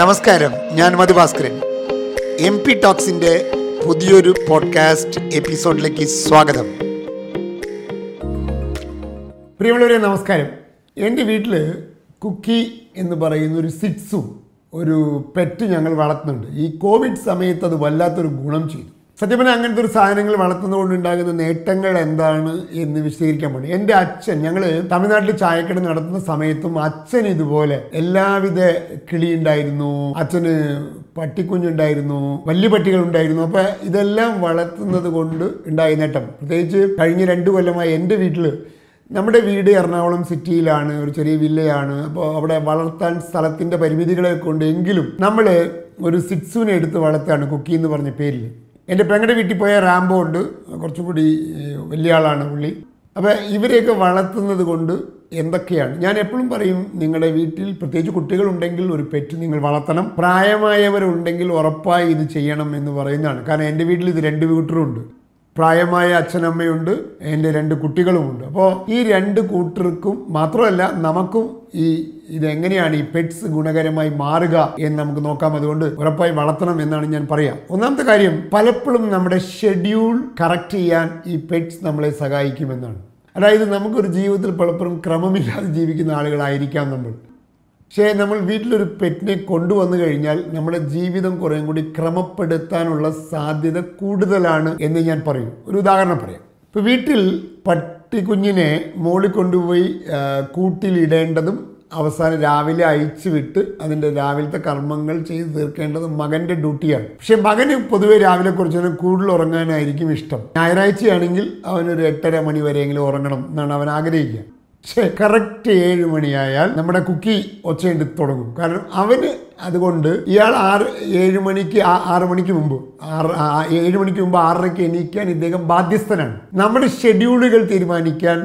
നമസ്കാരം ഞാൻ Madhu Bhaskaran M P ടോക്സിന്റെ പുതിയൊരു പോഡ്കാസ്റ്റ് എപ്പിസോഡിലേക്ക് സ്വാഗതം. പ്രിയമുള്ളവരെ നമസ്കാരം. എന്റെ വീട്ടിൽ കുക്കി എന്ന് പറയുന്ന ഒരു സിറ്റ്സും ഒരു പെറ്റ് ഞങ്ങൾ വളർത്തുന്നുണ്ട്. ഈ കോവിഡ് സമയത്ത് അത് വല്ലാത്തൊരു ഗുണം ചെയ്തു. സത്യം പറഞ്ഞാൽ അങ്ങനത്തെ ഒരു സാധനങ്ങൾ വളർത്തുന്നതുകൊണ്ട് ഉണ്ടാകുന്ന നേട്ടങ്ങൾ എന്താണ് എന്ന് വിശദീകരിക്കാൻ വേണ്ടി. എന്റെ അച്ഛൻ ഞങ്ങൾ തമിഴ്നാട്ടിൽ ചായക്കട നടത്തുന്ന സമയത്തും അച്ഛൻ ഇതുപോലെ എല്ലാവിധ കിളി ഉണ്ടായിരുന്നു അച്ഛന് പട്ടിക്കുഞ്ഞുണ്ടായിരുന്നു വലിയ പട്ടികൾ ഉണ്ടായിരുന്നു അപ്പോൾ ഇതെല്ലാം വളർത്തുന്നത് കൊണ്ട് ഉണ്ടായ നേട്ടം. പ്രത്യേകിച്ച് കഴിഞ്ഞ രണ്ട് കൊല്ലമായി എന്റെ വീട്ടിൽ നമ്മുടെ വീട് എറണാകുളം സിറ്റിയിലാണ് ഒരു ചെറിയ വില്ലയാണ്. അപ്പോൾ അവിടെ വളർത്താൻ സ്ഥലത്തിന്റെ പരിമിതികളെ കൊണ്ട് എങ്കിലും നമ്മൾ ഒരു സിക്സുവിനെ എടുത്ത് വളർത്താണ് കുക്കി എന്ന് പറഞ്ഞ പേരിൽ എന്റെ പെങ്ങളുടെ വീട്ടിൽ പോയ റാംബോ ഉണ്ട്. കുറച്ചും കൂടി വലിയ ആളാണ് പുള്ളി. അപ്പോൾ ഇവരെയൊക്കെ വളർത്തുന്നത് കൊണ്ട് എന്തൊക്കെയാണ്? ഞാൻ എപ്പോഴും പറയും നിങ്ങളുടെ വീട്ടിൽ പ്രത്യേകിച്ച് കുട്ടികളുണ്ടെങ്കിൽ ഒരു പെറ്റ് നിങ്ങൾ വളർത്തണം. പ്രായമായവരുണ്ടെങ്കിൽ ഉറപ്പായി ഇത് ചെയ്യണം എന്ന് പറയുന്നതാണ്. കാരണം എന്റെ വീട്ടിൽ ഇത് രണ്ട് കൂട്ടറുണ്ട് പ്രായമായ അച്ഛനമ്മയുണ്ട് എന്റെ രണ്ട് കുട്ടികളുമുണ്ട്. അപ്പോൾ ഈ രണ്ട് കൂട്ടർക്കും മാത്രമല്ല നമുക്കും ഈ ഇതെങ്ങനെയാണ് ഈ പെറ്റ്സ് ഗുണകരമായി മാറുക എന്ന് നമുക്ക് നോക്കാം. അതുകൊണ്ട് ഉറപ്പായി വളർത്തണം എന്നാണ് ഞാൻ പറയാം. ഒന്നാമത്തെ കാര്യം പലപ്പോഴും നമ്മുടെ ഷെഡ്യൂൾ കറക്റ്റ് ചെയ്യാൻ ഈ പെറ്റ്സ് നമ്മളെ സഹായിക്കുമെന്നാണ്. അതായത് നമുക്കൊരു ജീവിതത്തിൽ പലപ്പോഴും ക്രമമില്ലാതെ ജീവിക്കുന്ന ആളുകളായിരിക്കാം നമ്മൾ. പക്ഷേ നമ്മൾ വീട്ടിലൊരു പെറ്റിനെ കൊണ്ടുവന്നു കഴിഞ്ഞാൽ നമ്മുടെ ജീവിതം കുറേ കൂടി ക്രമപ്പെടുത്താനുള്ള സാധ്യത കൂടുതലാണ് എന്ന് ഞാൻ പറയും. ഒരു ഉദാഹരണം പറയാം. ഇപ്പോൾ വീട്ടിൽ പട്ടിക്കുഞ്ഞിനെ മോളിൽ കൊണ്ടുപോയി ആ, കൂട്ടിലിടേണ്ടതും അവസാനം രാവിലെ അയച്ചു വിട്ട് അതിന്റെ രാവിലത്തെ കർമ്മങ്ങൾ ചെയ്ത് തീർക്കേണ്ടത് മകന്റെ ഡ്യൂട്ടിയാണ്. പക്ഷെ മകന് പൊതുവെ രാവിലെ കുറച്ച് നേരം കൂടുതൽ ഉറങ്ങാനായിരിക്കും ഇഷ്ടം. ഞായറാഴ്ചയാണെങ്കിൽ അവനൊരു എട്ടര മണി വരെയെങ്കിലും ഉറങ്ങണം എന്നാണ് അവൻ ആഗ്രഹിക്കുക. പക്ഷേ കറക്റ്റ് ഏഴ് മണിയായാൽ നമ്മുടെ കുക്കി ഒച്ചയുണ്ട് തുടങ്ങും. കാരണം അവന് അതുകൊണ്ട് ഇയാൾ ആറ് ഏഴ് മണിക്ക് ആറ് മണിക്ക് മുമ്പ് ആറ് ഏഴ് മണിക്ക് മുമ്പ് ആറരയ്ക്ക് എണീക്കാൻ ഇദ്ദേഹം ബാധ്യസ്ഥനാണ്. നമ്മുടെ ഷെഡ്യൂളുകൾ തീരുമാനിക്കാൻ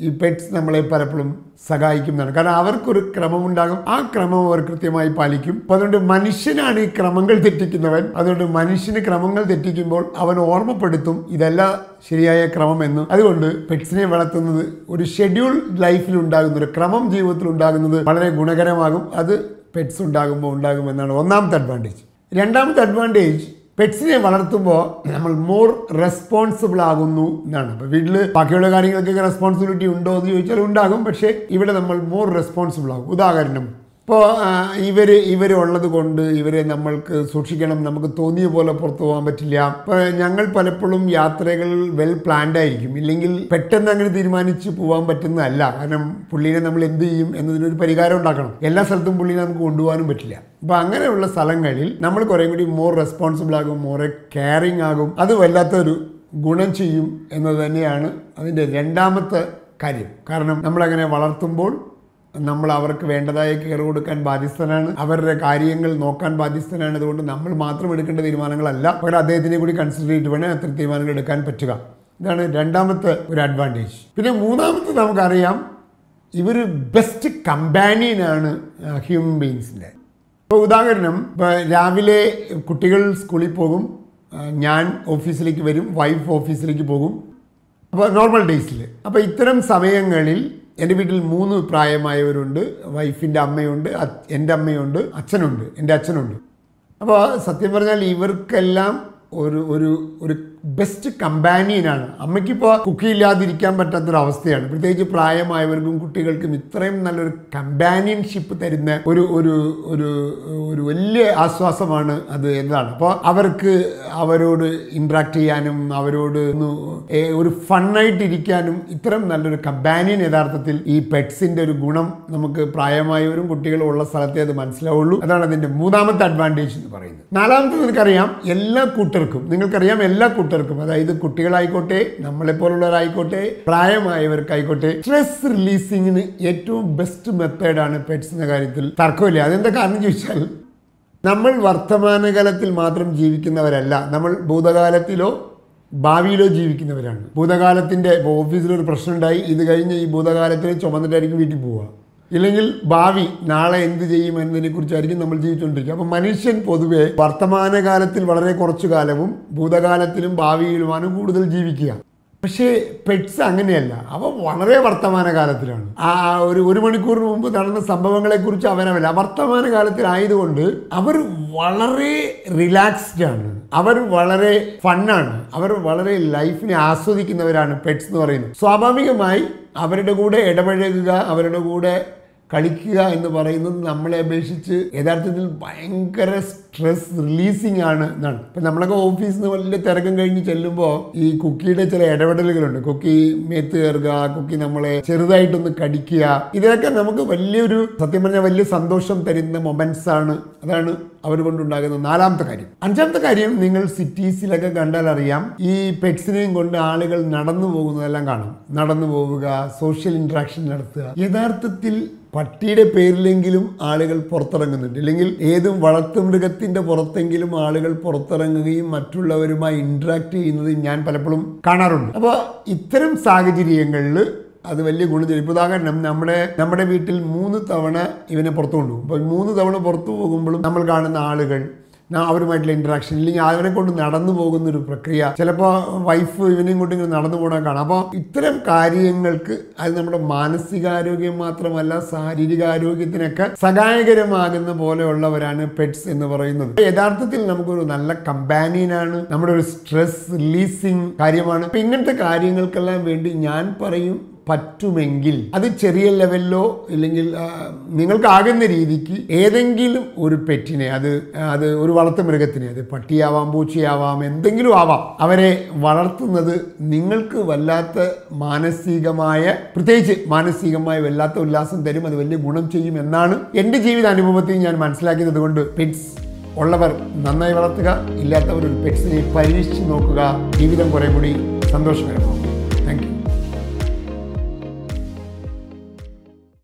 ഈ പെറ്റ്സ് നമ്മളെ പലപ്പോഴും സഹായിക്കുന്നതാണ്. കാരണം അവർക്കൊരു ക്രമമുണ്ടാകും. ആ ക്രമം അവർ കൃത്യമായി പാലിക്കും. അപ്പൊ അതുകൊണ്ട് മനുഷ്യനാണ് ഈ ക്രമങ്ങൾ തെറ്റിക്കുന്നവൻ. അതുകൊണ്ട് മനുഷ്യന് ക്രമങ്ങൾ തെറ്റിക്കുമ്പോൾ അവൻ ഓർമ്മപ്പെടുത്തും. ഇതല്ല ശരിയായ ക്രമം എന്ന് അതുകൊണ്ട് പെറ്റ്സിനെ വളർത്തുന്നത് ഒരു ഷെഡ്യൂൾ ലൈഫിൽ ഉണ്ടാകുന്ന ഒരു ക്രമം ജീവിതത്തിൽ ഉണ്ടാകുന്നത് വളരെ ഗുണകരമാകും. അത് പെറ്റ്സ് ഉണ്ടാകുമ്പോൾ ഉണ്ടാകുമെന്നാണ് ഒന്നാമത്തെ അഡ്വാന്റേജ് രണ്ടാമത്തെ അഡ്വാന്റേജ് പെറ്റ്സിനെ വളർത്തുമ്പോൾ നമ്മൾ മോർ റെസ്പോൺസിബിൾ ആകുന്നു എന്നാണ്. അപ്പോൾ വീട്ടിൽ ബാക്കിയുള്ള കാര്യങ്ങൾക്കൊക്കെ റെസ്പോൺസിബിലിറ്റി ഉണ്ടോ എന്ന് ചോദിച്ചാൽ ഉണ്ടാകും. പക്ഷേ ഇവിടെ നമ്മൾ മോർ റെസ്പോൺസിബിൾ ആകും. ഉദാഹരണം ഇപ്പോൾ ഇവർ ഇവരുള്ളത് കൊണ്ട് ഇവരെ നമ്മൾക്ക് സൂക്ഷിക്കണം. നമുക്ക് തോന്നിയ പോലെ പുറത്തു പോകാൻ പറ്റില്ല. ഇപ്പോൾ ഞങ്ങൾ പലപ്പോഴും യാത്രകൾ വെൽ പ്ലാൻഡ് ആയിരിക്കും. ഇല്ലെങ്കിൽ പെട്ടെന്ന് അങ്ങനെ തീരുമാനിച്ച് പോകാൻ പറ്റുന്നതല്ല. കാരണം പുള്ളീനെ നമ്മൾ എന്ത് ചെയ്യും എന്നതിനൊരു പരിഹാരം ഉണ്ടാക്കണം. എല്ലാ സ്ഥലത്തും പുള്ളീനെ നമുക്ക് കൊണ്ടുപോകാനും പറ്റില്ല. അപ്പോൾ അങ്ങനെയുള്ള സ്ഥലങ്ങളിൽ നമ്മൾ കുറേ കൂടി മോർ റെസ്പോൺസിബിൾ ആകും മോർ കെയറിങ് ആകും. അത് വല്ലാത്തൊരു ഗുണം ചെയ്യും എന്നത് തന്നെയാണ് അതിന്റെ രണ്ടാമത്തെ കാര്യം. കാരണം നമ്മളങ്ങനെ വളർത്തുമ്പോൾ നമ്മൾ അവർക്ക് വേണ്ടതായ കെയർ കൊടുക്കാൻ ബാധ്യസ്ഥനാണ്. അവരുടെ കാര്യങ്ങൾ നോക്കാൻ ബാധ്യസ്ഥനാണ്. അതുകൊണ്ട് നമ്മൾ മാത്രം എടുക്കേണ്ട തീരുമാനങ്ങളല്ല. പകരം അദ്ദേഹത്തിനെ കൂടി കൺസിഡർ ചെയ്തിട്ട് വേണം അത്തരം തീരുമാനങ്ങൾ എടുക്കാൻ പറ്റുക. ഇതാണ് രണ്ടാമത്തെ ഒരു അഡ്വാന്റേജ് പിന്നെ മൂന്നാമത്തെ നമുക്കറിയാം ഇവർ ബെസ്റ്റ് കമ്പാനിയനാണ് ഹ്യൂമൻ ബീങ്സിന്റെ ഇപ്പോൾ ഉദാഹരണം ഇപ്പോൾ രാവിലെ കുട്ടികൾ സ്കൂളിൽ പോകും ഞാൻ ഓഫീസിലേക്ക് വരും വൈഫ് ഓഫീസിലേക്ക് പോകും. അപ്പോൾ നോർമൽ ഡേയ്സിൽ അപ്പോൾ ഇത്തരം സമയങ്ങളിൽ എന്റെ വീട്ടിൽ മൂന്ന് പ്രായമായവരുണ്ട്. വൈഫിന്റെ അമ്മയുണ്ട് എന്റെ അമ്മയുണ്ട് അച്ഛനുണ്ട് എന്റെ അച്ഛനുണ്ട്. അപ്പോൾ സത്യം പറഞ്ഞാൽ ഇവർക്കെല്ലാം ഒരു ഒരു ഒരു ബെസ്റ്റ് കമ്പാനിയനാണ് അമ്മയ്ക്കിപ്പോൾ കുക്കി ഇല്ലാതിരിക്കാൻ പറ്റാത്തൊരവസ്ഥയാണ്. പ്രത്യേകിച്ച് പ്രായമായവർക്കും കുട്ടികൾക്കും ഇത്രയും നല്ലൊരു കമ്പാനിയൻഷിപ്പ് തരുന്ന ഒരു ഒരു ഒരു ഒരു വലിയ ആശ്വാസമാണ് അത് എന്നതാണ്. അപ്പോൾ അവർക്ക് അവരോട് ഇൻട്രാക്ട് ചെയ്യാനും അവരോട് ഒരു ഫണ്ണായിട്ടിരിക്കാനും ഇത്തരം നല്ലൊരു കമ്പാനിയൻ യഥാർത്ഥത്തിൽ ഈ പെറ്റ്സിന്റെ ഒരു ഗുണം നമുക്ക് പ്രായമായവരും കുട്ടികളും ഉള്ള സ്ഥലത്തെ അത് മനസ്സിലാവുള്ളൂ. അതാണ് അതിന്റെ മൂന്നാമത്തെ അഡ്വാന്റേജ് എന്ന് പറയുന്നത്. നാലാമത്തെ നിങ്ങൾക്കറിയാം എല്ലാ കൂട്ടർക്കും നിങ്ങൾക്കറിയാം എല്ലാ അതായത് കുട്ടികളായിക്കോട്ടെ നമ്മളെ പോലുള്ളവരായിക്കോട്ടെ പ്രായമായവർക്കായിക്കോട്ടെ സ്ട്രെസ് റിലീസിങ്ങിന് ഏറ്റവും ബെസ്റ്റ് മെത്തേഡാണ് പെറ്റ്സിന്റെ കാര്യത്തിൽ തർക്കമില്ല. അതെന്താ കാരണം ചോദിച്ചാൽ നമ്മൾ വർത്തമാനകാലത്തിൽ മാത്രം ജീവിക്കുന്നവരല്ല നമ്മൾ ഭൂതകാലത്തിലോ ഭാവിയിലോ ജീവിക്കുന്നവരാണ്. ഭൂതകാലത്തിന്റെ ഓഫീസിലൊരു പ്രശ്നം ഉണ്ടായി ഇത് കഴിഞ്ഞ് ഈ ഭൂതകാലത്തിൽ ചുമന്നിട്ടായിരിക്കും വീട്ടിൽ പോവുക. ഇല്ലെങ്കിൽ ഭാവി നാളെ എന്ത് ചെയ്യും എന്നതിനെ കുറിച്ചായിരിക്കും നമ്മൾ ജീവിച്ചുകൊണ്ടിരിക്കുക. അപ്പം മനുഷ്യൻ പൊതുവെ വർത്തമാനകാലത്തിൽ വളരെ കുറച്ചു കാലവും ഭൂതകാലത്തിലും ഭാവിയിലുമാണ് കൂടുതൽ ജീവിക്കുക. പക്ഷേ പെറ്റ്സ് അങ്ങനെയല്ല. അവ വളരെ വർത്തമാനകാലത്തിലാണ്. ആ ഒരു ഒരു മണിക്കൂറിന് മുമ്പ് നടന്ന സംഭവങ്ങളെക്കുറിച്ച് അവരവല്ല വർത്തമാന കാലത്തിലായതുകൊണ്ട് അവർ വളരെ റിലാക്സ്ഡ് ആണ്. അവർ വളരെ ഫണ്ണാണ് അവർ വളരെ ലൈഫിനെ ആസ്വദിക്കുന്നവരാണ് പെറ്റ്സ് എന്ന് പറയുന്നത്. സ്വാഭാവികമായി അവരുടെ കൂടെ ഇടപഴകുക അവരുടെ കൂടെ കളിക്കുക എന്ന് പറയുന്നത് നമ്മളെ അപേക്ഷിച്ച് യഥാർത്ഥത്തിൽ ഭയങ്കര സ്ട്രെസ് റിലീസിങ് ആണ് എന്നാണ്. ഇപ്പം നമ്മളൊക്കെ ഓഫീസിൽ നിന്ന് വലിയ തിരക്കം കഴിഞ്ഞ് ചെല്ലുമ്പോൾ ഈ കുക്കിയുടെ ചില ഇടപെടലുകളുണ്ട്. കുക്കി മേത്ത് കയറുക കുക്കി നമ്മളെ ചെറുതായിട്ടൊന്ന് കടിക്കുക. ഇതൊക്കെ നമുക്ക് വലിയൊരു സത്യം പറഞ്ഞാൽ വലിയ സന്തോഷം തരുന്ന മൊമെന്റ്സ് ആണ്. അതാണ് അവർ കൊണ്ടുണ്ടാകുന്ന നാലാമത്തെ കാര്യം. അഞ്ചാമത്തെ കാര്യം നിങ്ങൾ സിറ്റീസിലൊക്കെ കണ്ടാൽ അറിയാം. ഈ പെറ്റ്സിനെയും കൊണ്ട് ആളുകൾ നടന്നു പോകുന്നതെല്ലാം കാണാം. നടന്നു പോവുക സോഷ്യൽ ഇൻട്രാക്ഷൻ നടത്തുക. യഥാർത്ഥത്തിൽ പട്ടിയുടെ പേരിലെങ്കിലും ആളുകൾ പുറത്തിറങ്ങുന്നുണ്ട്. അല്ലെങ്കിൽ ഏതും വളർത്തുമൃഗത്തിന്റെ പുറത്തെങ്കിലും ആളുകൾ പുറത്തിറങ്ങുകയും മറ്റുള്ളവരുമായി ഇൻട്രാക്ട് ചെയ്യുന്നത് ഞാൻ പലപ്പോഴും കാണാറുണ്ട്. അപ്പോൾ ഇത്തരം സാഹചര്യങ്ങളിൽ അത് വലിയ ഗുണം ചെയ്യും ഇപ്പോൾ ഉദാഹരണം നമ്മുടെ നമ്മുടെ വീട്ടിൽ മൂന്ന് തവണ ഇവനെ പുറത്തു കൊണ്ടുപോകും. അപ്പോൾ മൂന്ന് തവണ പുറത്തു പോകുമ്പോഴും നമ്മൾ കാണുന്ന ആളുകൾ അവരുമായിട്ടുള്ള ഇൻട്രാക്ഷൻ ഇല്ലെങ്കിൽ അവനെ കൊണ്ട് നടന്നു പോകുന്ന ഒരു പ്രക്രിയ. ചിലപ്പോൾ വൈഫ് ഇവനെയും കൊണ്ട് ഇങ്ങനെ നടന്നു പോകണ കാണാം. അപ്പോൾ ഇത്തരം കാര്യങ്ങൾക്ക് അത് നമ്മുടെ മാനസികാരോഗ്യം മാത്രമല്ല ശാരീരികാരോഗ്യത്തിനൊക്കെ സഹായകരമാകുന്ന പോലെയുള്ളവരാണ് പെറ്റ്സ് എന്ന് പറയുന്നത്. യഥാർത്ഥത്തിൽ നമുക്കൊരു നല്ല കമ്പാനിയനാണ് നമ്മുടെ ഒരു സ്ട്രെസ് റിലീസിങ് കാര്യമാണ്. ഇപ്പം ഇങ്ങനത്തെ കാര്യങ്ങൾക്കെല്ലാം വേണ്ടി ഞാൻ പറയും. പറ്റുമെങ്കിൽ അത് ചെറിയ ലെവലിലോ അല്ലെങ്കിൽ നിങ്ങൾക്കാകുന്ന രീതിക്ക് ഏതെങ്കിലും ഒരു പെറ്റിനെ അത് അത് ഒരു വളർത്തു മൃഗത്തിനെ അത് പട്ടിയാവാം പൂച്ചയാവാം എന്തെങ്കിലും ആവാം അവരെ വളർത്തുന്നത് നിങ്ങൾക്ക് വല്ലാത്ത മാനസികമായ പ്രത്യേകിച്ച് മാനസികമായ വല്ലാത്ത ഉല്ലാസം തരും അത് വലിയ ഗുണം ചെയ്യും എന്നാണ് എന്റെ ജീവിത അനുഭവത്തിൽ ഞാൻ മനസ്സിലാക്കിയത് കൊണ്ട് പെറ്റ്സ് ഉള്ളവർ നന്നായി വളർത്തുക ഇല്ലാത്തവർ ഒരു പെറ്റ്സിനെ പരീക്ഷിച്ച് നോക്കുക ജീവിതം കുറേ കൂടി സന്തോഷകരമാകും